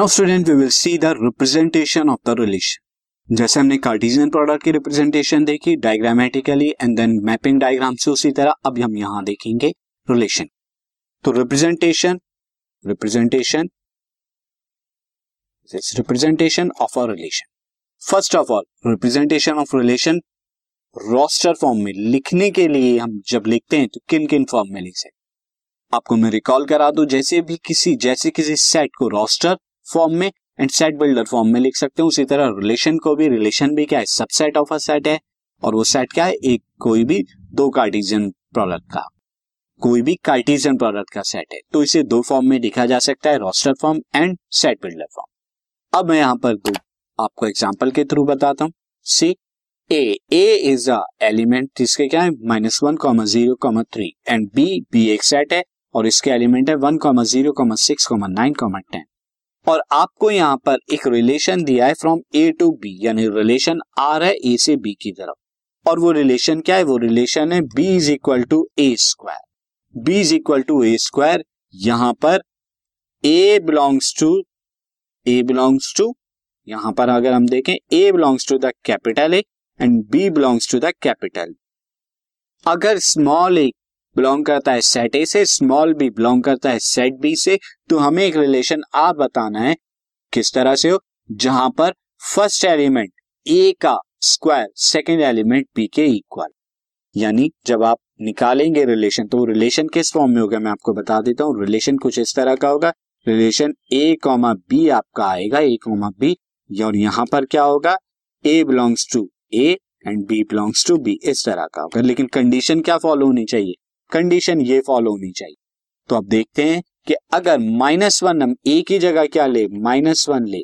Now student we will see the representation of the relation जैसे हमने Cartesian product की representation देखी diagrammatically and then mapping diagram से उसी तरह अब हम यहाँ देखेंगे रिलेशन तो representation representation representation of a relation first of all representation of relation roster form में लिखने के लिए हम जब लिखते हैं तो किन किन फॉर्म में लिख? सकते आपको मैं रिकॉल करा दू, जैसे भी किसी, जैसे किसी सेट को रोस्टर फॉर्म में एंड सेट बिल्डर फॉर्म में लिख सकते हैं। उसी तरह रिलेशन को भी रिलेशन भी क्या है? सबसेट ऑफ़ अ सेट है। और वो सेट क्या है? एक कोई भी दो कार्टिजियन प्रोडक्ट का। कोई भी कार्टिजियन प्रोडक्ट का सेट है। तो इसे दो फॉर्म में लिखा जा सकता है roster form and set builder form अब मैं यहाँ पर दो, आपको एग्ज़ाम्पल के थ्रू बताता हूँ। सी ए ए इज़ अ एलिमेंट जिसके क्या है? Minus one comma zero comma three and B B एक सेट है, और इसके एलिमेंट है one comma zero comma six comma nine comma ten और आपको यहाँ पर एक रिलेशन दिया है फ्रॉम ए टू बी यानी रिलेशन आ रहा है ए से बी की तरफ़। और वो रिलेशन क्या है? वो रिलेशन है B is equal to A square B is equal to A square यहाँ पर A belongs to A belongs to यहाँ पर अगर हम देखें A belongs to the capital A and B belongs to the capital अगर small A belong करता है सेट ए से स्मॉल बी बिलोंग करता है सेट बी से तो हमें एक रिलेशन आप बताना है। किस तरह से हो? जहाँ पर फ़र्स्ट एलिमेंट ए का स्क्वायर सेकेंड एलिमेंट बी के इक्वल यानी जब आप निकालेंगे रिलेशन तो रिलेशन किस फॉर्म में होगा मैं आपको बता देता हूँ। रिलेशन कुछ इस तरह का होगा। रिलेशन ए कॉमा बी आपका आएगा ए कॉमा बी और यहाँ पर क्या होगा? A belongs to A and B belongs to B इस तरह का होगा। लेकिन कंडीशन क्या फॉलो होनी चाहिए? कंडीशन ये फॉलो होनी चाहिए। तो अब देखते हैं कि अगर माइनस वन हम ए की जगह क्या ले माइनस वन ले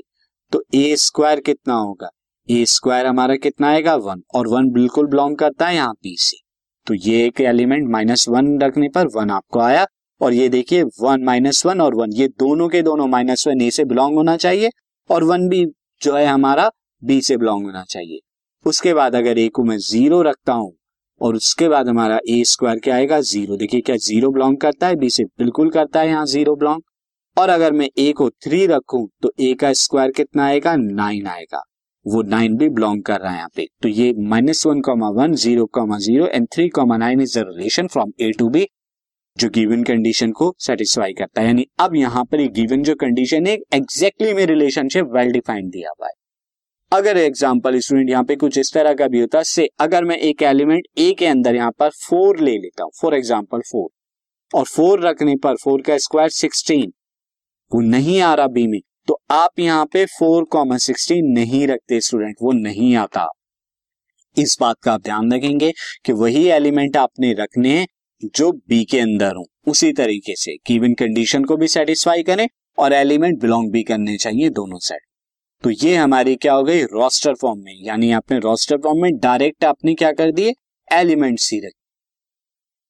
तो ए स्क्वायर कितना होगा? ए स्क्वायर हमारा कितना आएगा? वन और वन बिल्कुल बिलोंग करता है यहाँ बी से। तो ये एक एलिमेंट माइनस वन रखने पर वन आपको आया, और ये देखिए वन माइनस वन और वन ये दोनों के दोनों माइनस वन ए से बिलोंग होना चाहिए, और वन भी जो है हमारा बी से बिलोंग होना चाहिए। उसके बाद अगर ए को मैं ज़ीरो रखता हूँ और उसके बाद हमारा ए स्क्वायर क्या आएगा? ज़ीरो। देखिए क्या ज़ीरो बिलोंग करता है? बी से बिल्कुल करता है यहाँ ज़ीरो बिलोंग और अगर मैं ए को थ्री रखूँ तो ए का स्क्वायर कितना आएगा? नाइन आएगा। वो नाइन भी बिलोंग कर रहा है यहाँ पे। तो ये minus one comma one zero comma zero and three comma nine is the relation from A to B जो गिवन कंडीशन को सेटिस्फाई करता है। यानी अब यहाँ पर गिवन जो कंडीशन है एग्जैक्टली में रिलेशनशिप वेल डिफाइंड दिया हुआ है। अगर एग्ज़ाम्पल स्टूडेंट यहाँ पे कुछ इस तरह का भी होता से अगर मैं एक एलिमेंट ए के अंदर यहाँ पर फोर ले लेता हूँ फॉर एग्ज़ाम्पल फोर और फोर रखने पर फोर का स्क्वायर सिक्सटीन वो नहीं आ रहा बी में तो आप यहाँ पे फोर कॉमन सिक्सटीन नहीं रखते स्टूडेंट वो नहीं आता। इस बात का आप ध्यान रखेंगे कि वही एलिमेंट आपने रखने हैं जो बी के अंदर हो, उसी तरीके से गिवन कंडीशन को भी सेटिस्फाई करें और एलिमेंट बिलोंग भी करने चाहिए दोनों साइड तो ये हमारी क्या हो गई? रोस्टर फॉर्म में। यानी आपने रोस्टर फॉर्म में डायरेक्ट आपने क्या कर दिए? एलिमेंट सी रख।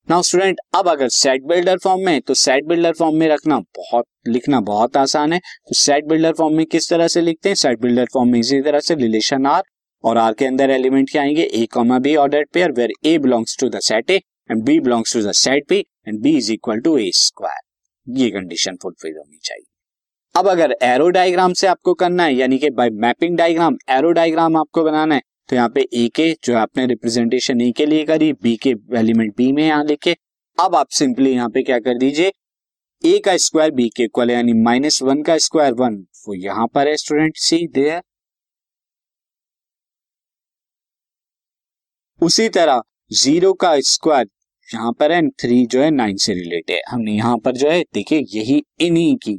नाउ स्टूडेंट अब अगर सेट बिल्डर फॉर्म में तो सेट बिल्डर फॉर्म में रखना बहुत, लिखना बहुत आसान है। तो सेट बिल्डर फॉर्म में किस तरह से लिखते हैं? सेट बिल्डर फॉर्म में इसी तरह से रिलेशन आर और आर के अंदर एलिमेंट क्या आएँगे? A comma B order pair where A belongs to the set A and B belongs to the set B and B is equal to A square ये कंडीशन फुलफिल होनी चाहिए। अब अगर एरो डायग्राम से आपको करना है, यानी कि by mapping diagram arrow diagram आपको बनाना है तो यहाँ पे ए के, जो आपने रिप्रेजेंटेशन ए के लिए करी बी के एलिमेंट बी में यहाँ लिखे, अब आप सिंपली यहाँ पे क्या कर दीजिए? ए का स्क्वायर बी के इक्वल यानी माइनस वन का स्क्वायर वन वो यहाँ पर है स्टूडेंट सी दे उसी तरह ज़ीरो का स्क्वायर यहाँ पर है थ्री जो है नाइन से रिलेटेड हमने यहाँ पर जो है, देखिए, यही इन्हीं की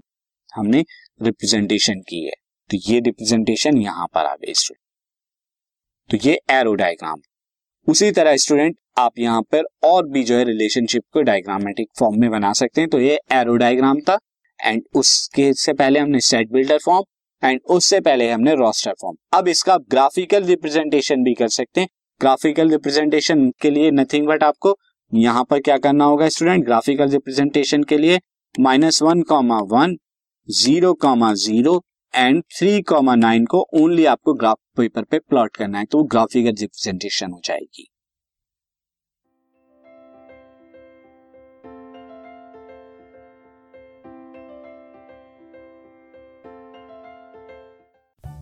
हमने रिप्रेजेंटेशन की है। तो ये रिप्रेजेंटेशन यहाँ पर आ गई स्टूडेंट तो ये एरो डायग्राम उसी तरह स्टूडेंट आप यहाँ पर और भी जो है रिलेशनशिप को डायग्रामेटिक फॉर्म में बना सकते हैं। तो ये एरो डायग्राम था एंड उसके से पहले हमने सेट बिल्डर फॉर्म एंड उससे पहले हमने रोस्टर फॉर्म अब इसका ग्राफिकल रिप्रेजेंटेशन भी कर सकते हैं। ग्राफिकल रिप्रेजेंटेशन के लिए नथिंग बट आपको यहाँ पर क्या करना होगा स्टूडेंट ग्राफिकल रिप्रेजेंटेशन के लिए minus one comma one zero comma zero and three comma nine को ओनली आपको ग्राफ पेपर पे प्लॉट करना है तो ग्राफिकल रिप्रेजेंटेशन हो जाएगी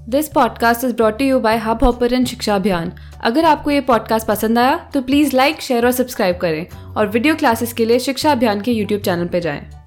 this podcast is brought you by Hubhopper Shiksha Abhiyan अगर आपको ये पॉडकास्ट पसंद आया तो प्लीज़ लाइक शेयर और सब्सक्राइब करें और वीडियो क्लासेस के लिए शिक्षा अभियान के यूट्यूब चैनल पर जाएँ।